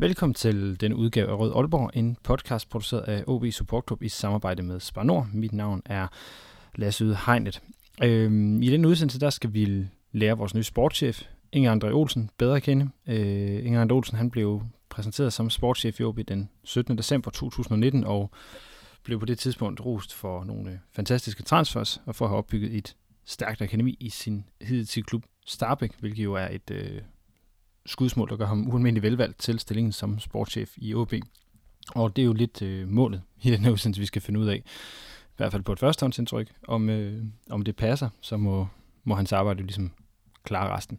Velkommen til den udgave af Rød Aalborg, en podcast produceret af OB Support Club i samarbejde med Spar Nord. Mit navn er Lasse Yde Hegnet. Øhm, I den udsendelse der skal vi lære vores nye sportschef, Inger André Olsen, bedre at kende. Øh, Inger André Olsen han blev præsenteret som sportschef i OB den 17. december 2019 og blev på det tidspunkt rost for nogle fantastiske transfers og for at have opbygget et stærkt akademi i sin hidtidige klub Starbæk, hvilket jo er et øh, skudsmål, der gør ham ualmindelig velvalgt til stillingen som sportschef i OB. Og det er jo lidt øh, målet i den her udsendelse, vi skal finde ud af, i hvert fald på et førstehåndsindtryk, om, øh, om det passer, så må, må hans arbejde jo ligesom klare resten.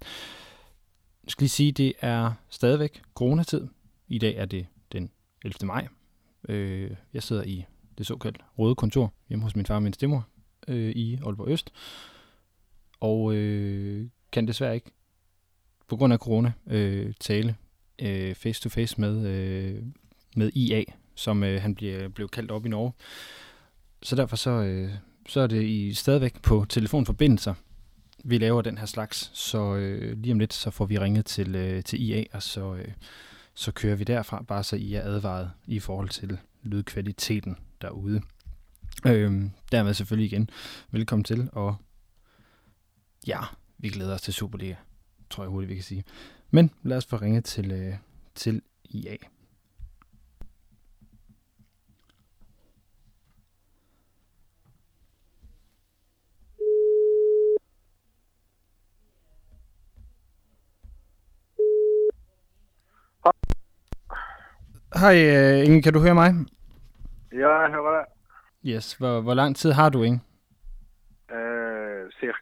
Jeg skal lige sige, det er stadigvæk coronatid. I dag er det den 11. maj. Øh, jeg sidder i det såkaldte røde kontor hjemme hos min far og min stemmer øh, i Aalborg Øst. Og øh, kan desværre ikke på grund af corona øh, tale øh, face to face med, øh, med IA, som øh, han bliver, blev kaldt op i Norge. Så derfor så, øh, så er det i stadigvæk på telefonforbindelser, vi laver den her slags. Så øh, lige om lidt, så får vi ringet til, øh, til IA, og så, øh, så kører vi derfra, bare så I er advaret i forhold til lydkvaliteten derude. Øh, dermed selvfølgelig igen, velkommen til, og ja, vi glæder os til Superliga tror jeg hurtigt, vi kan sige. Men lad os få ringe til, øh, til IA. Hej, uh, Inge, kan du høre mig? Ja, jeg hører det. Yes, hvor, hvor lang tid har du, Inge?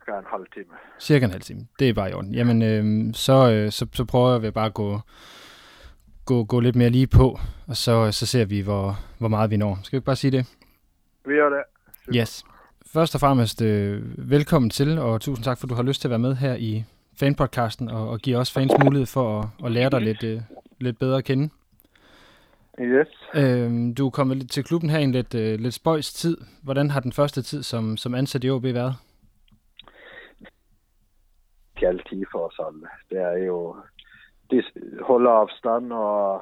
Cirka en halv time. Cirka en halv time. Det er bare i orden. Jamen, øh, så, øh, så, så prøver vi bare at gå, gå, gå lidt mere lige på, og så, så ser vi, hvor, hvor meget vi når. Skal vi ikke bare sige det? Vi gør det. Super. Yes. Først og fremmest, øh, velkommen til, og tusind tak, for du har lyst til at være med her i fanpodcasten, og, og give os fans mulighed for at, at lære dig lidt, øh, lidt bedre at kende. Yes. Øh, du er kommet lidt til klubben her i en lidt, øh, lidt spøjs tid. Hvordan har den første tid som, som ansat i OB været? Spesiell tid for os alle. Det er jo de holde afstand og,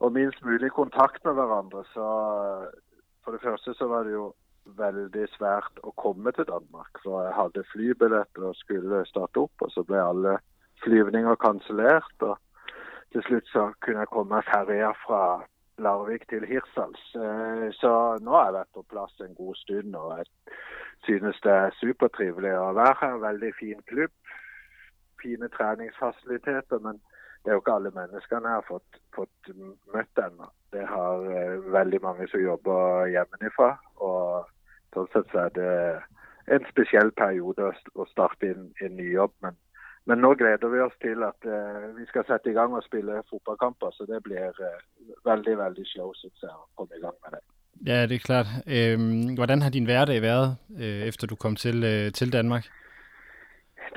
og minst mulig kontakt med hverandre. Så for det første så var det jo veldig svært å komme til Danmark. For jeg hadde flybilletter og skulle starte opp, og så ble alle flyvninger kansellert. Og til slutt så kunne jeg komme med ferja fra Larvik til Hirsals. Eh, Så nå har jeg vært på plass en god stund, og jeg synes det er supertrivelig å være her. Veldig fin klubb, fine treningsfasiliteter, men det er jo ikke alle menneskene jeg har fått, fått møtt ennå. Det har eh, veldig mange som jobber hjemmefra, og sånn sett så er det en spesiell periode å starte en, en ny jobb. Men, men nå gleder vi oss til at eh, vi skal sette i gang og spille fotballkamper, så det blir eh, veldig, veldig show, synes jeg, å komme i gang med det. Ja, det er klart. Øhm, hvordan har din hverdag været, øh, efter du kom til, øh, til Danmark?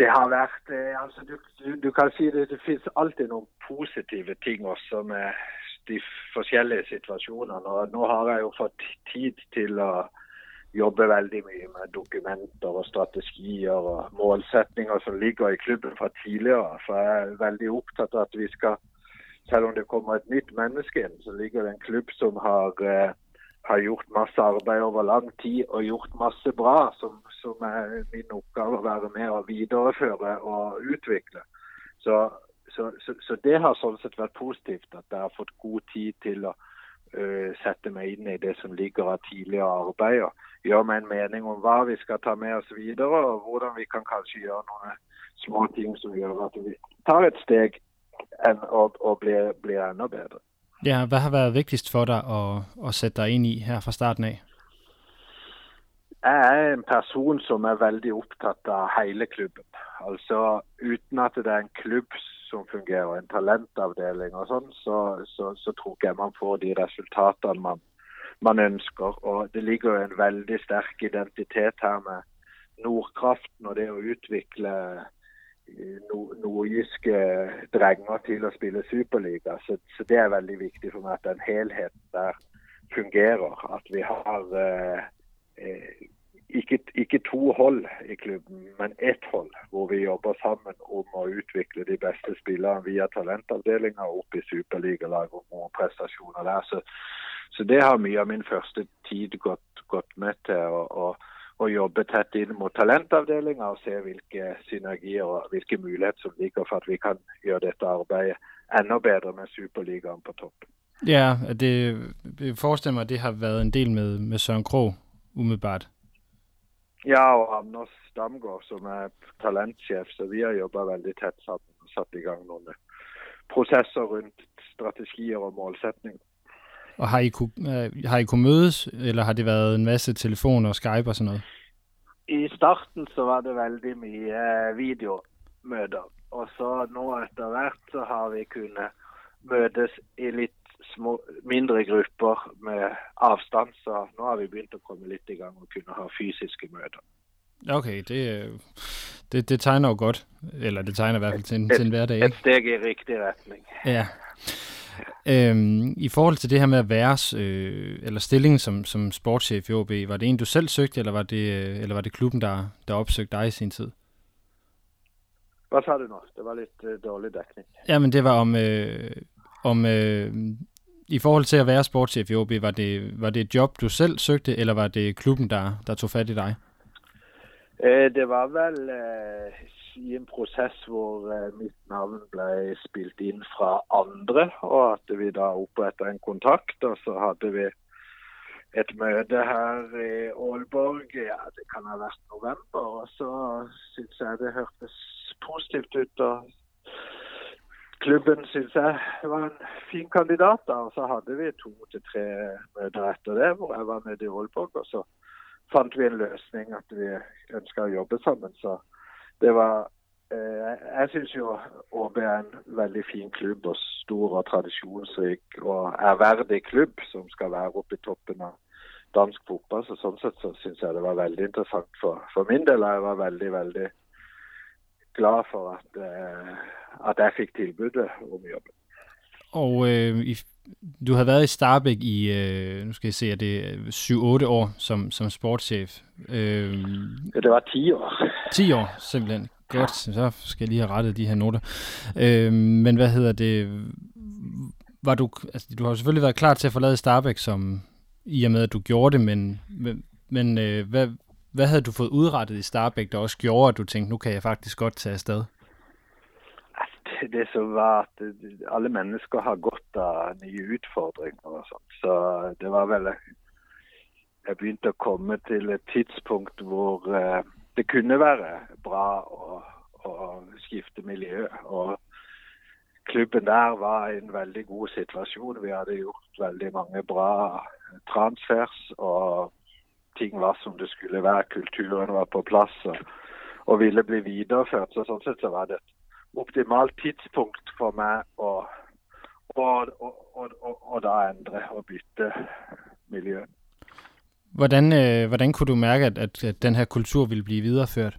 Det har vært eh, øh, altså du, du, du kan si det, det finnes alltid noen positive ting også med de forskjellige situasjonene. Og nå har jeg jo fått tid til å jobbe veldig mye med dokumenter og strategier og målsetninger som ligger i klubben fra tidligere. For jeg er veldig opptatt av at vi skal, selv om det kommer et nytt menneske inn, så ligger det en klubb som har eh, har gjort masse arbeid over lang tid og gjort masse bra, som, som er min oppgave å være med og videreføre og utvikle. Så, så, så, så det har sånn sett vært positivt at jeg har fått god tid til å øh, sette meg inn i det som ligger av tidligere arbeid. og Gjøre meg en mening om hva vi skal ta med oss videre, og hvordan vi kan kanskje gjøre noen små ting som gjør at vi tar et steg enn, og, og bli, blir enda bedre. Ja, hvad har været vigtigst for dig at, at sætte dig ind i her fra starten af? Jeg er en person som er veldig opptatt av hele klubben. Altså uten at det er en klubb som fungerer, en talentavdeling og sånn, så, så, så, tror ikke jeg man får de resultatene man, man ønsker. Og det ligger jo en veldig sterk identitet her med Nordkraften og det å utvikle nordiske drenger til å spille Superliga. Så, så, det er veldig viktig for meg at den helheten der fungerer. At vi har eh, eh ikke, ikke, to hold i klubben, men ett hold, hvor vi jobber sammen om å utvikle de beste spillerne via talentavdelinga opp i superligalaget og gode prestasjoner der. Så, så, det har mye av min første tid gått, gått med til. og, og å jobbe tett inn mot talentavdelinga og se hvilke synergier og hvilke muligheter som ligger for at vi kan gjøre dette arbeidet enda bedre med Superligaen på toppen. Ja, det, jeg forestiller mig, at det har været en del med, med Søren Krog umiddelbart. Ja, og Anders Damgaard, som er talentsjef. Så vi har jobba veldig tett sammen og satt i gang noen prosesser rundt strategier og målsetninger. Og har I, kunne, har I kunnet mødes, eller har det været en masse telefoner og Skype og sådan noget? I starten så var det veldig mye eh, videomøter. Og så nå etter hvert så har vi kunnet møtes i litt små, mindre grupper med avstand, så nå har vi begynt å komme litt i gang og kunne ha fysiske møter. Okay, det, det, det tegner jo godt. Eller det tegner i hvert fald til en, et, til en hverdag. Ikke? Et steg i riktig retning. Ja. Øhm, I forhold til det her med at være, øh, eller stillingen som, som sportschef i OB, var det en, du selv søgte, eller var det, eller var det klubben, der, der opsøgte dig i sin tid? Hvad sa du nå? Det var lidt øh, dårlig dækning. Jamen, det var om, øh, om øh, i forhold til at være sportschef i OB, var det, var det et job, du selv søgte, eller var det klubben, der, der tog fat i dig? Øh, det var vel øh, i en prosess hvor eh, mitt navn ble spilt inn fra andre, og at vi da oppretta en kontakt. Og så hadde vi et møte her i Aalborg, ja, det kan ha vært november. Og så syns jeg det hørtes positivt ut. og klubben syns jeg var en fin kandidat. da, og Så hadde vi to til tre møter etter det, hvor jeg var nede i Aalborg. Og så fant vi en løsning at vi ønska å jobbe sammen. Så det var eh, Jeg syns jo ÅB er en veldig fin klubb og stor og tradisjonsrik og ærverdig klubb som skal være oppe i toppen av dansk fotball. Så sånn sett så syns jeg det var veldig interessant for, for min del. Jeg var veldig, veldig glad for at, eh, at jeg fikk tilbudet om jobben. Og øh, i, du har været i Starbæk i, øh, nu skal jeg se, er det 7-8 år som, som sportschef? Øh, ja, det var 10 år. 10 år, simpelthen. Godt, så skal jeg lige have rettet de her noter. Øh, men hvad hedder det? Var du, altså, du har selvfølgelig været klar til at forlade Starbæk, som i og med, at du gjorde det, men, men, men øh, hvad, hvad havde du fået udrettet i Starbæk, der også gjorde, at du tænkte, nu kan jeg faktisk godt tage afsted? Altså, det, det som var at alle mennesker har godt af nye udfordringer og sådan. Så øh, det var vel, jeg begyndte at komme til et tidspunkt, hvor uh, det kunne være bra at, at skifte miljø. Og klubben der var i en veldig god situation. Vi havde gjort veldig mange bra transfers, og ting var som det skulle være. Kulturen var på plads og, og ville bli videreført. Så sådan set så var det et optimalt tidspunkt for mig at og, og, og, og, og da ændre og bytte miljøet. Hvordan, øh, hvordan kunne du mærke, at, at, at den her kultur ville blive videreført?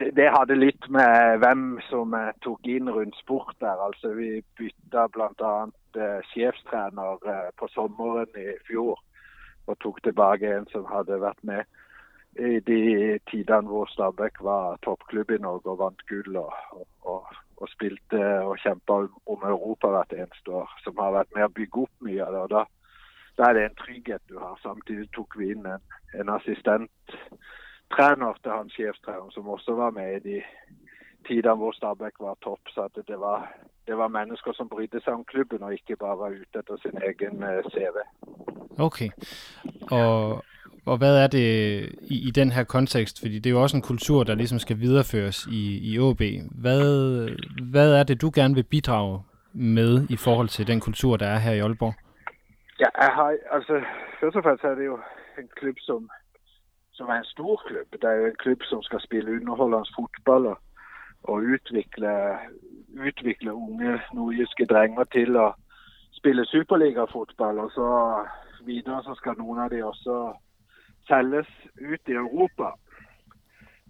Det, det hadde litt med hvem som uh, tok inn rundt sport der. Altså, vi bytta bl.a. Uh, øh, sjefstrener uh, øh, på sommeren i fjor og tok tilbake en som hadde vært med i de tidene hvor Stabæk var toppklubb i Norge og vant gull og, og, og spilte øh, og kjempa om Europa hvert eneste år. Som har vært med å bygge opp mye av det. og da, da er det en trygghet du har. Samtidig tok vi inn en, en assistenttrener til hans sjefstreneren som også var med i de tidene hvor Stabæk var topp. Så at det var, det var mennesker som brydde seg om klubben og ikke bare var ute etter sin egen eh, CV. Okay. Og, og hvad er det i, i den her kontekst? Fordi det er jo også en kultur, der ligesom skal videreføres i, i OB. Hvad, hvad er det, du gerne vil bidrage med i forhold til den kultur, der er her i Aalborg? Ja, jeg har, altså, først og fremmest er det jo en klub, som, som er en stor klub. Det er jo en klub, som skal spille underholdende fotball, og og utvikle, utvikle unge nordjyske drenger til at spille superligafotball. Og så videre så skal nogle af de også sælges ut i Europa.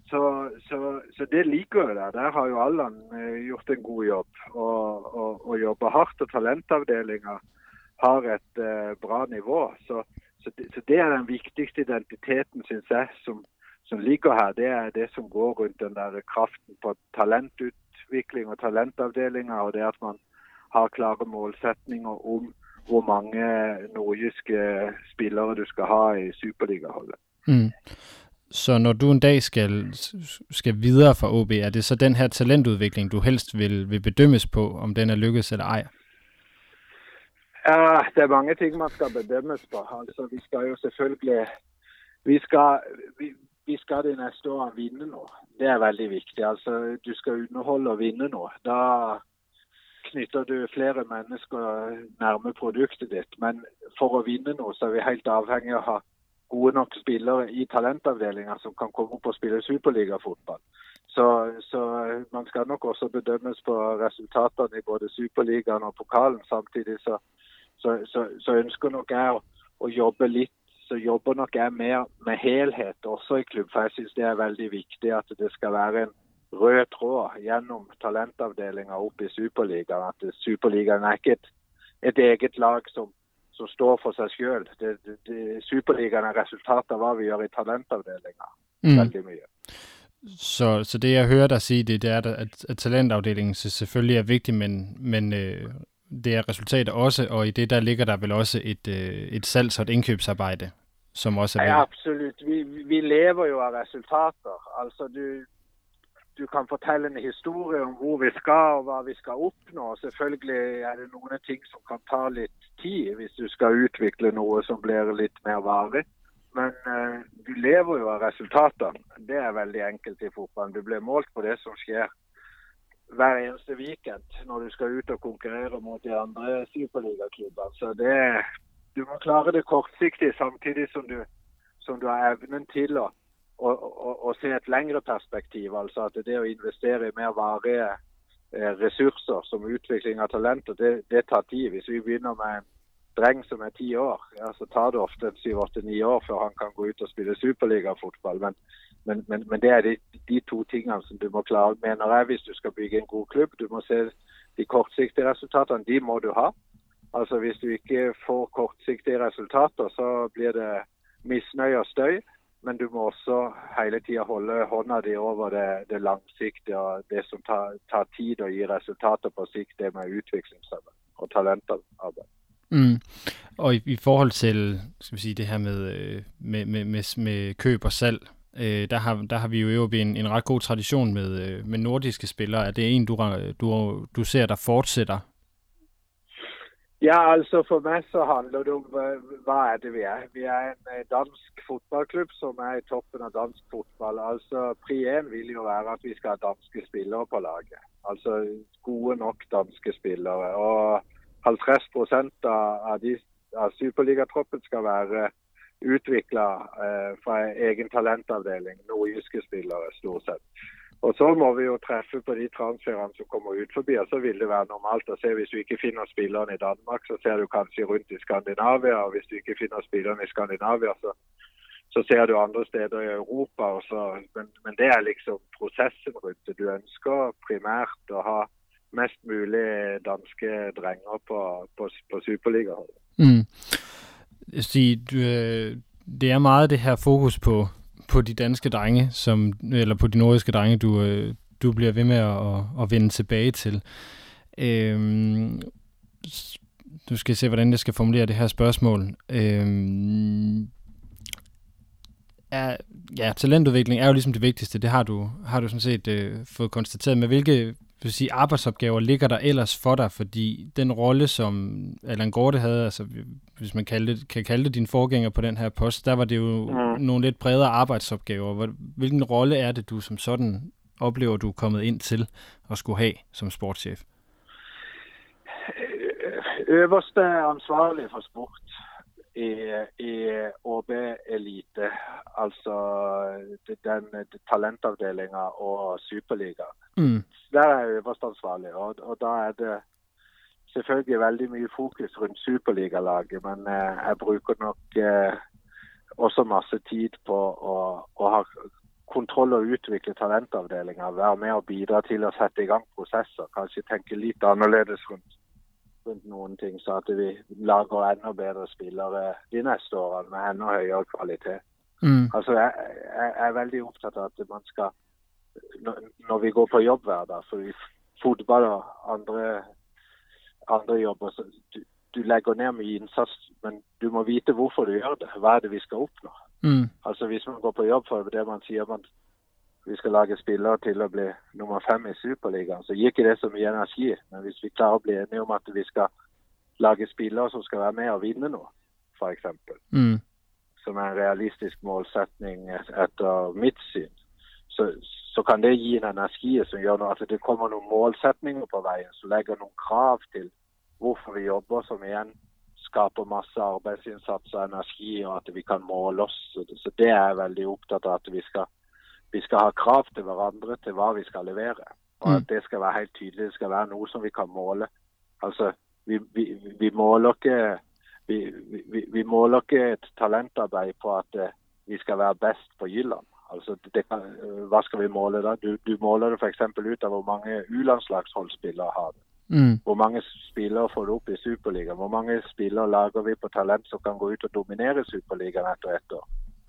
Så, så, så det liker jeg der. Der har jo Allan øh, gjort en god jobb og, og, og jobber hardt. Og talentavdelinga har et uh, bra nivå. Så, så det, så, det, er den viktigste identiteten, synes jeg, som, som, ligger her. Det er det som går rundt den der kraften på talentutvikling og talentavdelinga, og det at man har klare målsetninger om hvor mange øh, nordjyske øh, spillere du skal ha i Superliga-holdet. Mm. Så når du en dag skal, skal videre fra OB, er det så den her talentudvikling, du helst vil, vil bedømmes på, om den er lykkes eller ej? Ja, det er mange ting man skal bedømmes på. Altså, vi skal jo selvfølgelig vi skal, vi, vi skal det næste år vinde nå. Det er veldig viktig. Altså, du skal underholde og vinne nå. Da knytter du flere mennesker nærme produktet ditt. Men for å vinne nå, så er vi helt avhengig av å ha gode nok spillere i talentavdelinga som kan komme opp og spille superligafotball. Så, så man skal nok også bedømmes på resultatene i både Superligaen og pokalen. Samtidig så, så, så ønsker nok jeg å, å, jobbe litt så jobber nok jeg mer med helhet også i klubb. For jeg syns det er veldig viktig at det skal være en rød tråd gjennom talentavdelinga opp i Superligaen. At Superligaen er ikke et, et eget lag som som står for seg sjøl. Superligaen er resultatet av hva vi gjør i talentavdelinga. Mm. Veldig mye. Så, så det jeg hører deg si, det, det er at, at talentavdelingen selvfølgelig er viktig, men, men øh, det er resultatet også, og i det der ligger der vel også et, øh, et salgs- og et indkøbsarbejde, som også er Ja, absolutt. Vi, vi lever jo av resultater. Altså, du, du kan fortelle en historie om hvor vi skal og hva vi skal oppnå. Selvfølgelig er det noen ting som kan ta litt tid hvis du skal utvikle noe som blir litt mer varig. Men uh, du lever jo av resultatene. Det er veldig enkelt i fotballen. Du blir målt på det som skjer hver eneste weekend når du skal ut og konkurrere mot de andre superligaklubbene. Så det, du må klare det kortsiktig samtidig som du, som du har evnen til å å, se et lengre perspektiv. Altså at det å investere i mer varige eh, ressurser som utvikling av talenter, det, det, tar tid. Hvis vi begynner med en dreng som er ti år, ja, så tar det ofte syv-åtte-ni år før han kan gå ut og spille superligafotball. Men, men, men, men, det er de, de, to tingene som altså, du må klare, mener jeg, hvis du skal bygge en god klubb. Du må se de kortsiktige resultatene. De må du ha. Altså Hvis du ikke får kortsiktige resultater, så blir det misnøye og støy. Men du må også hele tida holde hånda di over det, det langsiktige og det som tar, tar, tid og gir resultater på sikt, det med utviklingsarbeid og talentarbeid. Mm. Og i, i forhold til skal vi sige, det her med, øh, med, med, med, med køb og salg, øh, der, har, der har vi jo jo en, en ret god tradition med, øh, med nordiske spillere. Er det en, du, du, du ser, der fortsætter Ja, altså For mig så handler det om hvad er det vi er. Vi er en eh, dansk fodboldklub, som er i toppen av dansk fodbold. Altså Pri én vil jo være at vi skal ha danske spillere på laget. Altså gode nok danske spillere. Og 50% av, de, av superligatroppen skal være utvikla eh, fra egen talentavdeling. Nordjyske spillere, stort sett. Og Så må vi jo treffe på de transferene som kommer ut forbi. og Så vil det være normalt å se hvis du ikke finner spillerne i Danmark, så ser du kanskje rundt i Skandinavia. og Hvis du ikke finner spillerne i Skandinavia, så, så ser du andre steder i Europa. Så, men, men, det er liksom prosessen rundt det. Du ønsker primært å ha mest mulig danske drenger på, på, på superligaholdet. Mm. Øh, øh, det er meget det her fokus på på de danske drenge, som, eller på de nordiske drenge, du, øh, du bliver ved med at, at vende tilbage til. Øhm, du skal se, hvordan jeg skal formulere det her spørgsmål. Øhm, er, ja, talentudvikling er jo ligesom det vigtigste. Det har du, har du sådan set øh, fået konstateret. Men hvilke vil sige, arbejdsopgaver ligger der ellers for dig? Fordi den rolle, som Allan Gorte havde, altså hvis man kalde det, kan kalde det din forgænger på den her post, der var det jo mm. nogle lidt bredere arbejdsopgaver. Hvilken rolle er det, du som sådan oplever, du er kommet ind til at skulle have som sportschef? Øverste ansvarlig for sport. I, i ÅB Elite, altså den, talentavdelinga og Superliga. Mm. Der er jeg øverst ansvarlig, og, og da er det selvfølgelig veldig mye fokus rundt Superligalaget, men eh, jeg bruker nok eh, også masse tid på å, å ha kontroll og utvikle talentavdelinga. Være med og bidra til å sette i gang prosesser. Kanskje tenke litt annerledes rundt, rundt noen ting, så at vi lager enda bedre spillere de neste årene med enda høyere kvalitet. Mm. Altså, jeg, jeg jeg er veldig opptatt av at man skal Når, vi går på jobb hver dag, for i fotball og andre, andre jobber, så du, du legger ned mye innsats, men du må vite hvorfor du gjør det. Hva er det vi skal oppnå? Mm. Altså Hvis man går på jobb for det man sier man vi skal lage spillere til å bli nummer fem i Superligaen, så gir ikke det så mye energi. Men hvis vi klarer å bli enige om at vi skal lage spillere som skal være med og vinne noe, f.eks., Mm. som er en realistisk målsetning et- etter mitt syn, så, så kan det gi en energi som gjør at det kommer noen målsetninger på veien, som legger noen krav til hvorfor vi jobber, som igjen skaper masse arbeidsinnsats og energi, og at vi kan måle oss. Så det- Så det er jeg veldig opptatt av, at vi skal, vi skal ha krav til hverandre til hva vi skal levere. Og Mm. at det skal være helt tydelig. Det skal være noe som vi kan måle. Altså, vi, vi, vi måler ikke vi, vi, vi måler ikke et talentarbeid på at eh, vi skal være best på Jylland. Altså, det kan, eh, hva skal vi måle da? Du, du måler det f.eks. ut av hvor mange U-landslagsholdspillere har du. Mm. Hvor mange spillere får du opp i Superligaen? Hvor mange spillere lager vi på talent som kan gå ut og dominere Superligaen etter ett år?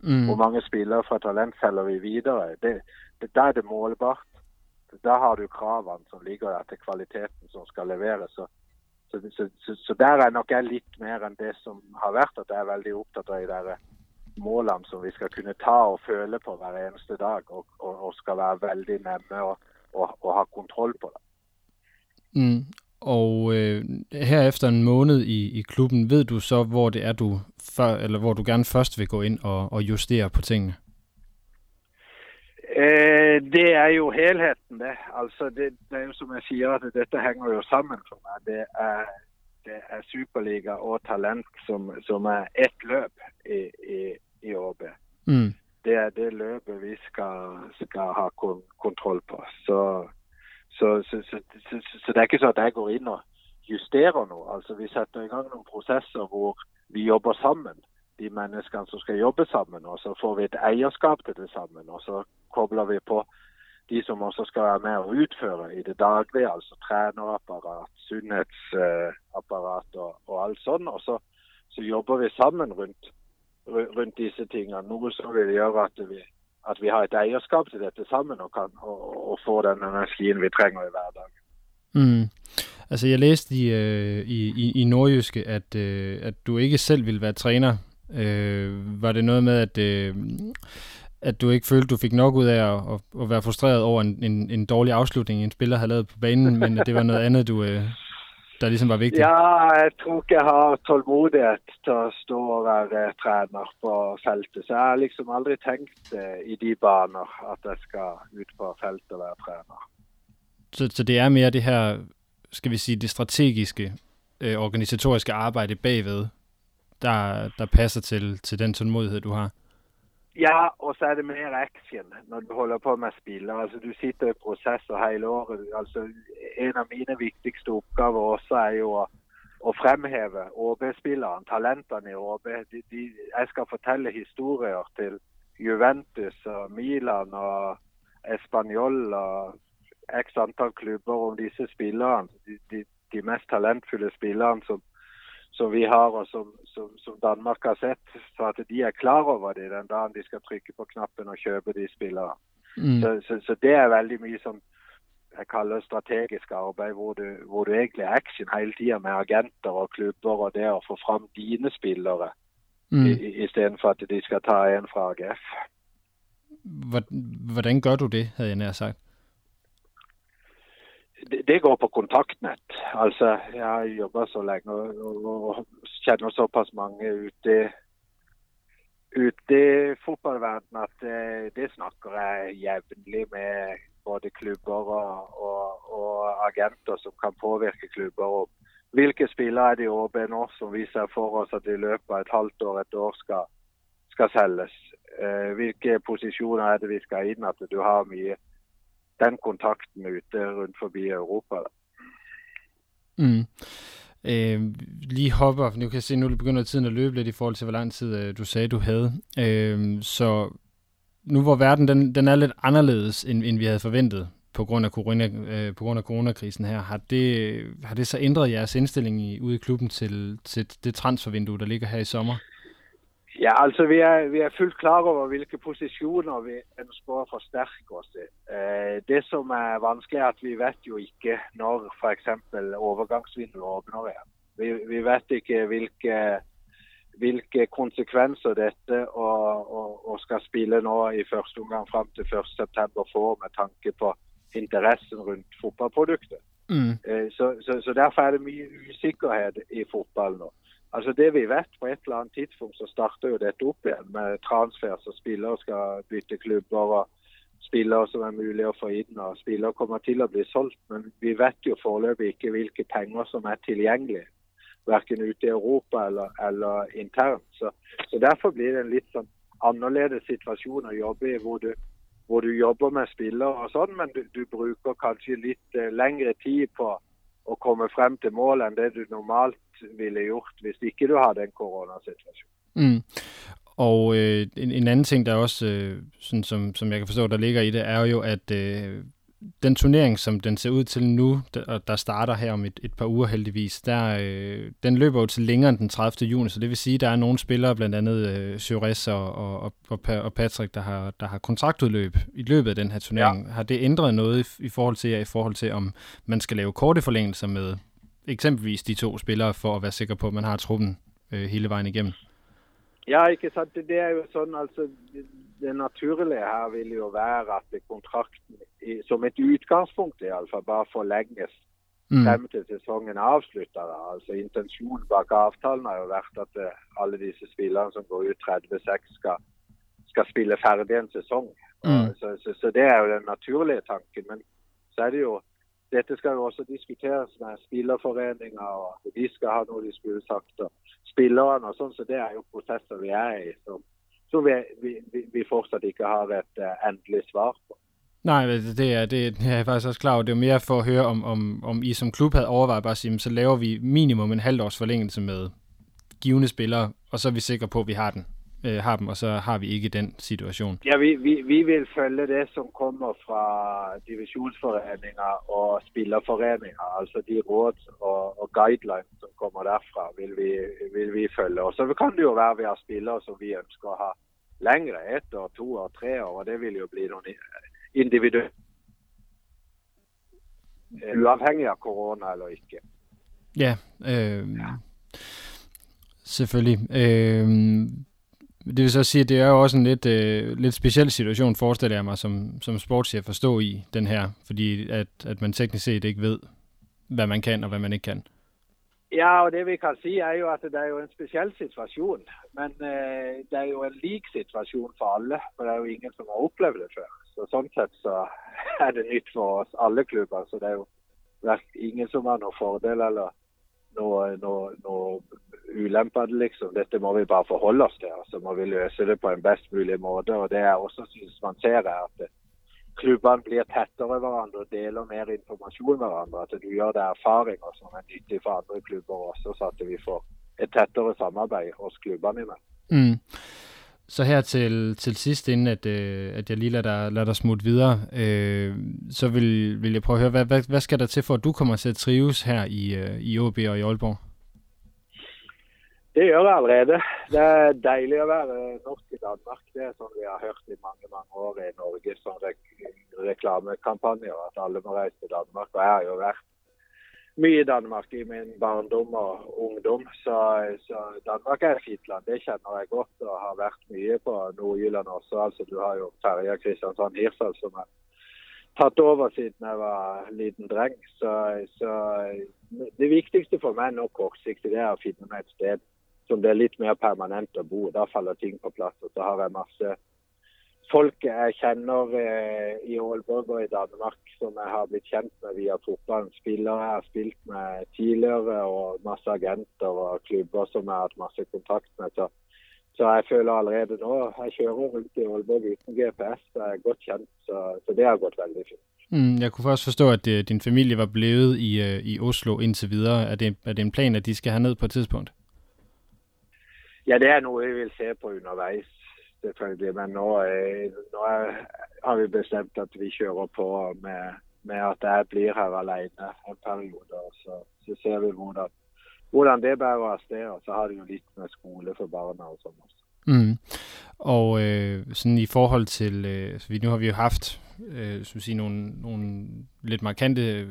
Mm. Hvor mange spillere fra talent selger vi videre? Det, det, da er det målbart. Da har du kravene som ligger der til kvaliteten som skal leveres. Så, så, så, så, så der er nok jeg litt mer enn det som har vært, at jeg er veldig opptatt av de der målene som vi skal kunne ta og føle på hver eneste dag, og, og, og skal være veldig nemme og, og, og ha kontroll på det. Mm. Og øh, her efter en måned i, i klubben, ved du så, hvor det er, du før, eller hvor du gerne først vil gå ind og, og justere på tingene? Eh, det er jo helheten, det. Altså, det, det er jo som jeg sier, at dette henger jo sammen for meg. Det er, det er Superliga og talent som, som er ett løp i, i, i ÅB. Mm. Det er det løpet vi skal, skal ha kon kontroll på. Så, så, så, så, så, så det er ikke så at jeg går ind og justerer noe. Altså, vi setter i gang noen prosesser hvor vi jobber sammen de menneskene som skal jobbe sammen. Og så får vi et eierskap til det sammen. Og så kobler vi på de som også skal være med og utføre i det daglige. Altså trenerapparat, sunnhetsapparat øh, og, og alt sånn. Og så, så jobber vi sammen rundt, rundt disse tingene. Noe som vil gjøre at vi, at vi har et eierskap til dette sammen og kan og, og få den energien vi trenger i hverdagen. Mm. Altså, jeg læste i, øh, i, i, i Nordjyske, at, øh, at du ikke selv ville være træner. Øh, var det noget med, at, øh, at du ikke følte, du fik nok ud af at, at, at være frustreret over en, en, en dårlig afslutning, en spiller havde lavet på banen, men at det var noget andet, du, øh, der ligesom var vigtigt? Ja, jeg tror ikke jeg har tålmodighet til at stå og være træner på feltet. Så jeg har liksom aldrig tænkt uh, i de baner, at jeg skal ud på feltet og være træner. Så, så det er mere det her, skal vi sige, det strategiske, øh, organisatoriske arbejde bagved, der, der passer til, til den tålmodighed, du har? Ja, og så er det mer action, når du holder på med spillere. Altså, du sitter i processer hele året. Altså, en av mine viktigste oppgaver også er jo å, å fremheve ÅB-spilleren, talentene i ÅB. De, de, jeg skal fortelle historier til Juventus og Milan og Espanyol og x antall klubber om disse spillerne. De, de, de mest talentfulle spillerne som, som vi har, og som, som, som, Danmark har sett, så at de er klar over det den dagen de skal trykke på knappen og kjøpe de spillere. Mm. Så, så, så, det er veldig mye som jeg kaller strategisk arbeid, hvor du, hvor du egentlig er action hele tida med agenter og klubber og det å få fram dine spillere, mm. istedenfor at de skal ta en fra AGF. Hvordan gør du det, havde jeg nær sagt? Det, går på kontaktnett. Altså, jeg har jobba så lenge og, og, og kjenner såpass mange ute, ute i fotballverdenen at det, det snakker jeg jevnlig med både klubber og, og, og, agenter som kan påvirke klubber om hvilke spillere er det i ÅB nå som vi ser for oss at i løpet av et halvt år, et år skal, skal selges? Eh, hvilke posisjoner er det vi skal inn? At du har mye den kontakten ute rundt forbi Europa. Da. Mm. Øh, lige hopper, nu kan jeg se, nu begynder tiden at løbe lidt i forhold til, hvor lang tid øh, du sagde, du havde. Øh, så nu hvor verden den, den er lidt anderledes, end, end vi havde forventet på grund af, corona, øh, på grund af coronakrisen her, har det, har det så ændret jeres indstilling i, ude i klubben til, til det transfervindue, der ligger her i sommer? Ja, altså vi er, vi er fuldt klar over hvilke posisjoner vi ønsker å forsterke oss i. Eh, det som er vanskelig, er at vi vet jo ikke når f.eks. overgangsvinduet åpner igjen. Vi, vi vet ikke hvilke, hvilke konsekvenser dette å skal spille nå i første omgang fram til 1.9 får med tanke på interessen rundt fotballproduktet. Mm. Eh, så, så, så derfor er det mye usikkerhet i fotball nå. Altså Det vi vet, på et eller annet tidspunkt så starter jo dette opp igjen med transfer, så spillere skal bytte klubber. og spillere som er mulig å få inn, og spillere kommer til å bli solgt. Men vi vet jo foreløpig ikke hvilke penger som er tilgjengelige. Verken ute i Europa eller, eller internt. Så, så, Derfor blir det en litt sånn annerledes situasjon å jobbe i, hvor du, hvor du jobber med spillere og sånn, men du, du bruker kanskje litt eh, lengre tid på å komme frem til mål enn det du normalt ville gjort hvis ikke du hadde en koronasituasjon. Mm. Og øh, en, en anden ting, der også, øh, sådan som, som jeg kan forstå, der ligger i det, er jo, at øh, den turnering, som den ser ud til nu, der, der starter her om et, et par uger heldigvis, der, øh, den løber jo til længere end den 30. juni, så det vil sige, at der er nogle spillere, blandt andet øh, Jores og, og, og, og Patrick, der har, der har kontraktudløb i løbet af den her turnering. Ja. Har det ændret noget i, i forhold til i forhold til, om man skal lave korte forlængelser med eksempelvis de to spillere, for at være sikker på, at man har truppen øh, hele vejen igennem? Ja, ikke sant. Det er jo sånn, altså Det naturlige her vil jo være at kontrakten som et utgangspunkt i alle fall bare forlenges mm. frem til sesongen er avslutta. Altså, intensjonen bak avtalen har jo vært at uh, alle disse spillerne som går ut 36, skal, skal spille ferdig en sesong. Mm. Så, så, så, det er jo den naturlige tanken. Men så er det jo dette skal jo også diskuteres med spillerforeninger, og de skal ha noe de skulle sagt. og spillerne og sånn, så det er jo prosesser vi er i som, som vi, vi, vi, fortsatt ikke har et uh, endelig svar på. Nej, det er, det er jeg faktisk også klar over. Det er mere for at høre, om, om, om I som klub havde overvejet bare at sige, så laver vi minimum en halvt års forlængelse med givende spillere, og så er vi sikre på, at vi har den. Øh, har dem, og så har vi ikke den situation. Ja, vi, vi, vi vil følge det, som kommer fra divisionsforeninger og spillerforeninger. Altså de råd og, og guidelines, som kommer derfra, vil vi, vil vi følge. Og så kan det jo være vi har spillere som vi ønsker å ha lengre, ett år, to år, tre år. og Det vil jo bli noen individuelt. Uavhengig av korona eller ikke. Ja, øh, ja. selvfølgelig. Øh, det vil så sige, at det er jo også en lidt, øh, lidt speciel situation, forestiller jeg mig, som, som sportschef at stå i den her, fordi at, at man teknisk set ikke ved, hvad man kan og hvad man ikke kan. Ja, og det vi kan sige er jo at det er jo en speciell situation, Men øh, det er jo en lik situation for alle. For det er jo ingen som har oplevet det før. Så sådan set så er det nytt for oss alle klubber. Så det er jo ingen som har noen fordel eller noget, noget, noget noe ulemper. Liksom. Dette må vi bare forholde oss til. og Så må vi løse det på en best mulig måte. og Det jeg også synes man ser, er at klubbene blir tettere hverandre og deler mer informasjon med hverandre. At du gjør det erfaringer som er nyttig for andre klubber også, så at vi får et tettere samarbeid hos klubbene imellom. Mm. Så her til, til sidst, inden at, øh, at jeg lige lader dig, lader dig smutte videre, øh, så vil, vil jeg prøve at høre, hvad, hvad, hvad skal der til for, at du kommer til at trives her i, øh, i OB og i Aalborg? Det gjør jeg allerede. Det er deilig å være norsk i Danmark. Det er sånn vi har hørt i mange mange år i Norge som rek reklamekampanjer, at alle må reise til Danmark. Og jeg har jo vært mye i Danmark i min barndom og ungdom. Så, så Danmark er et fint land. Det kjenner jeg godt og har vært mye på Nord-Jylland også. Altså, du har jo ferja Kristiansand Hirsal som er tatt over siden jeg var liten dreng. Så, så det viktigste for meg nå kortsiktig er å finne meg et sted som det er litt mer permanent å bo. Der faller ting på plass. Og så har jeg masse folk jeg kjenner eh, i Aalborg og i Danmark som jeg har blitt kjent med via fotballen. Spillere jeg har spilt med tidligere, og masse agenter og klubber som jeg har hatt masse kontakt med. Så, så jeg føler allerede nå Jeg kjører rundt i Aalborg uten GPS, jeg er godt kjent, så, så det har gått veldig fint. Mm, jeg kunne først forstå, at eh, din familie var blevet i, eh, i Oslo indtil videre. Er det, er det en plan, at de skal herned på et tidspunkt? Ja, det er noe vi vil se på underveis, selvfølgelig. Men nå, er, nå er, har vi bestemt at vi kjører på med, med at jeg blir her alene en periode. og Så, så ser vi hvordan, hvordan det bærer av sted. Og så har det jo litt med skole for barna og sånn også. Mm. Og øh, sådan i forhold til, øh, vi, nu har vi jo haft øh, som sige, nogle, nogle lidt markante øh,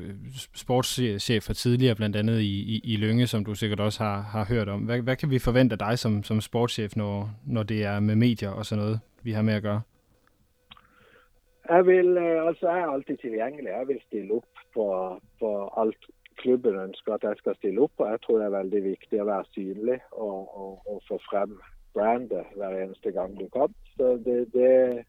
sportschefer tidligere, blandt andet i, i, i Lønge, som du sikkert også har, har hørt om. Hvad, hvad kan vi forvente af dig som, som sportschef, når, når det er med medier og sådan noget, vi har med at gøre? Jeg vil, øh, altså jeg er altid tilgængelig. Jeg vil stille op på, på alt klubben ønsker at jeg skal stille op, og Jeg tror det er veldig vigtigt at være synlig og, og, og få frem brandet hver eneste gang du kan. Så det, det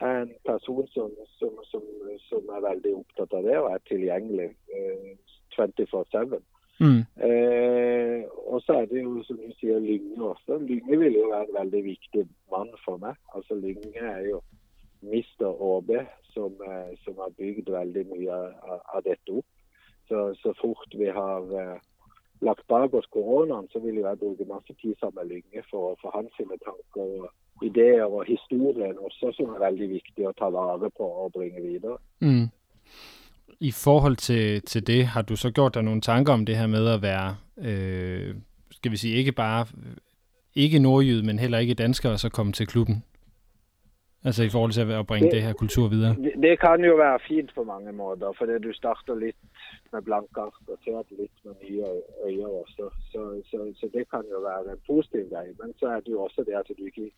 er en person som, som, som, som, er veldig opptatt av det og er tilgjengelig eh, 24-7. Mm. Eh, og så er det jo, som du sier, Lynge også. Lynge vil jo være en veldig viktig mann for meg. Altså Lynge er jo Mr. ÅB, som, eh, som har bygd veldig mye av, av dette opp. Så, så fort vi har eh, lagt bak oss koronaen, så vil jeg bruke masse tid sammen med Lynge for, for hans sine tanker og ideer og historien også, som er veldig viktig å ta vare på og bringe videre. Mm. I forhold til, til det, har du så gjort dig nogle tanker om det her med at være, øh, skal vi sige, ikke bare ikke nordjyd, men heller ikke dansker, og så komme til klubben? Altså i forhold til at bringe det, det her kultur videre? Det, det kan jo være fint på mange måter, fordi du starter litt med blanke ark og ser litt med nye øyne også. Så, så, så, det kan jo være en positiv vei. Men så er det jo også det at du ikke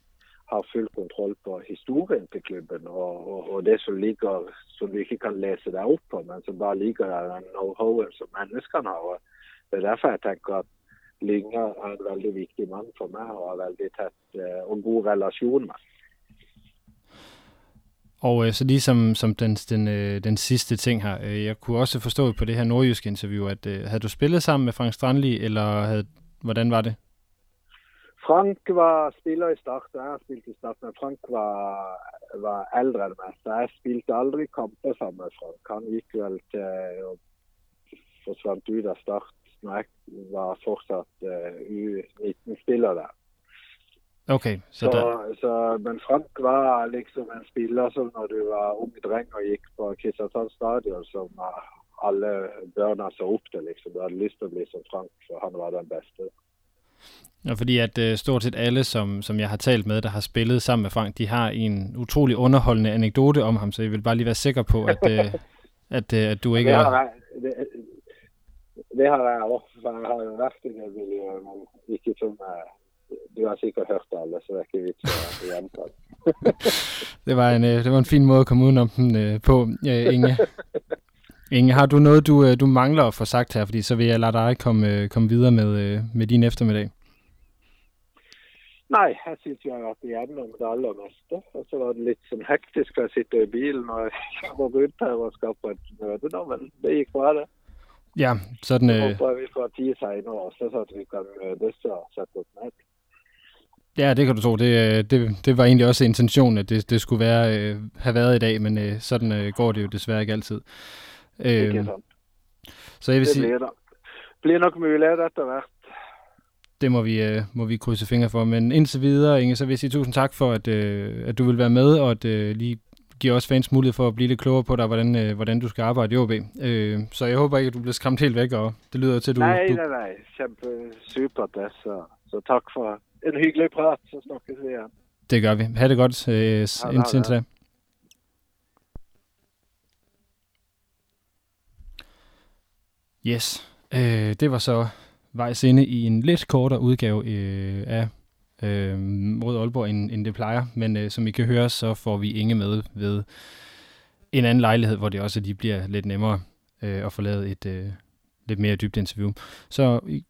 har full kontroll på historien til klubben og, og, og det som ligger som du ikke kan lese deg opp på, men som bare ligger der, den know-howen som menneskene har. Og det er derfor jeg tenker at Lynge er en veldig viktig mann for meg og har veldig tett eh, og god relasjon med. Og øh, så ligesom som den, den, øh, den sidste ting her, øh, jeg kunne også forstå på det her nordjyske interview, at øh, havde du spillet sammen med Frank Strandli, eller havde, hvordan var det? Frank var spiller i start, jeg har spilt i start, men Frank var, var eldre enn meg. Så jeg spilte aldri kamper sammen med Frank. Han gikk vel til og forsvant ut av start når jeg var fortsatt uh, U19-spiller der. Okay, så, Så, så, men Frank var liksom en spiller som når du var ung dreng og gikk på Kristiansand stadion, som alle børna så opp til. liksom. Du hadde lyst til å bli som Frank, for han var den beste. Ja, fordi at øh, stort set alle, som, som jeg har talt med, der har spillet sammen med Frank, de har en utrolig underholdende anekdote om ham, så jeg vil bare lige være sikker på, at, øh, at, øh, at du ikke Det er... har jeg, det, det har jeg også, for jeg har jo vært i det miljøet, men ikke som eh, Du har sikkert hørt alle, så det er ikke vits å gjenta det. Det var, en, øh, det var en fin måde at komme udenom den øh, på, øh, Inge. Inge, har du noget, du, øh, du mangler at få sagt her? Fordi så vil jeg lade dig komme, øh, komme videre med, øh, med din eftermiddag. Nei, jeg syns vi har vært igjennom det aller meste. Og så var det litt sånn hektisk å sitte i bilen og kjøre rundt her og skal på et møte nå, men det gikk bra, det. Ja, sådan... Så Øh, håper jeg vi får tid senere også, så at vi kan møtes og sette oss ned. ja, det kan du tro. Det, det, det var egentlig også intentionen, at det, det skulle være, have været i dag, men sådan går det jo desværre ikke altid. Ikke Øh, sant? så jeg vil Det sige, blir, da. blir nok mulighet etter hvert. det må vi, øh, må vi krydse fingre for. Men indtil videre, Inge, så vil jeg sige tusind tak for, at, øh, at du vil være med, og at øh, lige giver også fans mulighed for at blive lidt klogere på dig, hvordan, øh, hvordan du skal arbejde i OB. Øh, så jeg håber ikke, at du bliver skræmt helt væk, og det lyder til, at du... Nei, du nei, nei. Kjempesupert, det. Så, så takk for en hyggelig prat. Så snakkes vi igjen. det gør vi. Ha' det godt øh, det, indtil det. da. Yes, øh, det var så vejs inde i en lidt kortere udgave øh, af øh, Rød Aalborg, end, end det plejer. Men øh, som I kan høre, så får vi Inge med ved en anden lejlighed, hvor det også lige bliver lidt nemmere øh, at få lavet et øh, lidt mere dybt interview. Så i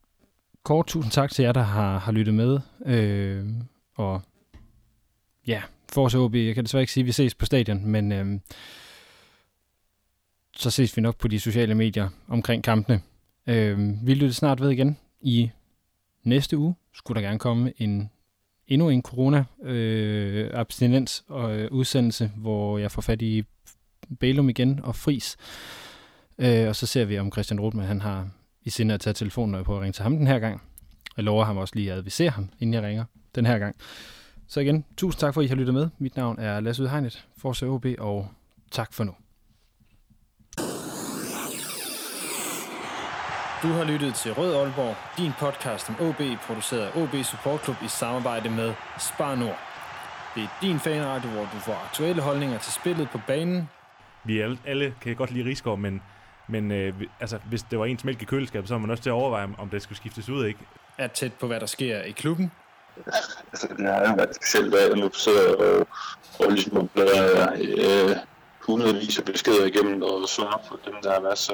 kort tusind tak til jer, der har, har lyttet med. Øh, og ja, Forza OB, jeg kan desværre ikke sige, at vi ses på stadion, men øh, så ses vi nok på de sociale medier omkring kampene. Øh, vi lytter snart ved igen i næste uge. Skulle der gerne komme en endnu en corona-abstinens øh, og øh, udsendelse, hvor jeg får fat i Bælum igen og Fris. Øh, og så ser vi, om Christian Rothmann han har i sinde at tage telefonen, når jeg prøver at ringe til ham den her gang. Jeg lover ham også lige at advisere ham, inden jeg ringer den her gang. Så igen, tusind tak for, at I har lyttet med. Mit navn er Lasse Udhegnet, Forse OB, og tak for nu. Du har lyttet til Rød Aalborg, din podcast om OB, produceret af OB Support Club i samarbejde med Spar Nord. Det er din fanradio, hvor du får aktuelle holdninger til spillet på banen. Vi alle, alle kan godt lide Rigsgaard, men, men øh, altså, hvis det var ens mælk i køleskabet, så var man også til at overveje, om det skulle skiftes ud, ikke? Er tæt på, hvad der sker i klubben. Altså, det har jo været specielt, jeg nu sidder og, og ligesom bladrer øh, hundredvis af beskeder igennem og svarer på dem, der har været så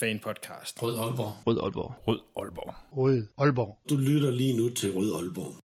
fanpodcast. Rød Aalborg. Rød Aalborg. Rød Aalborg. Rød Aalborg. Du lytter lige nu til Rød Aalborg.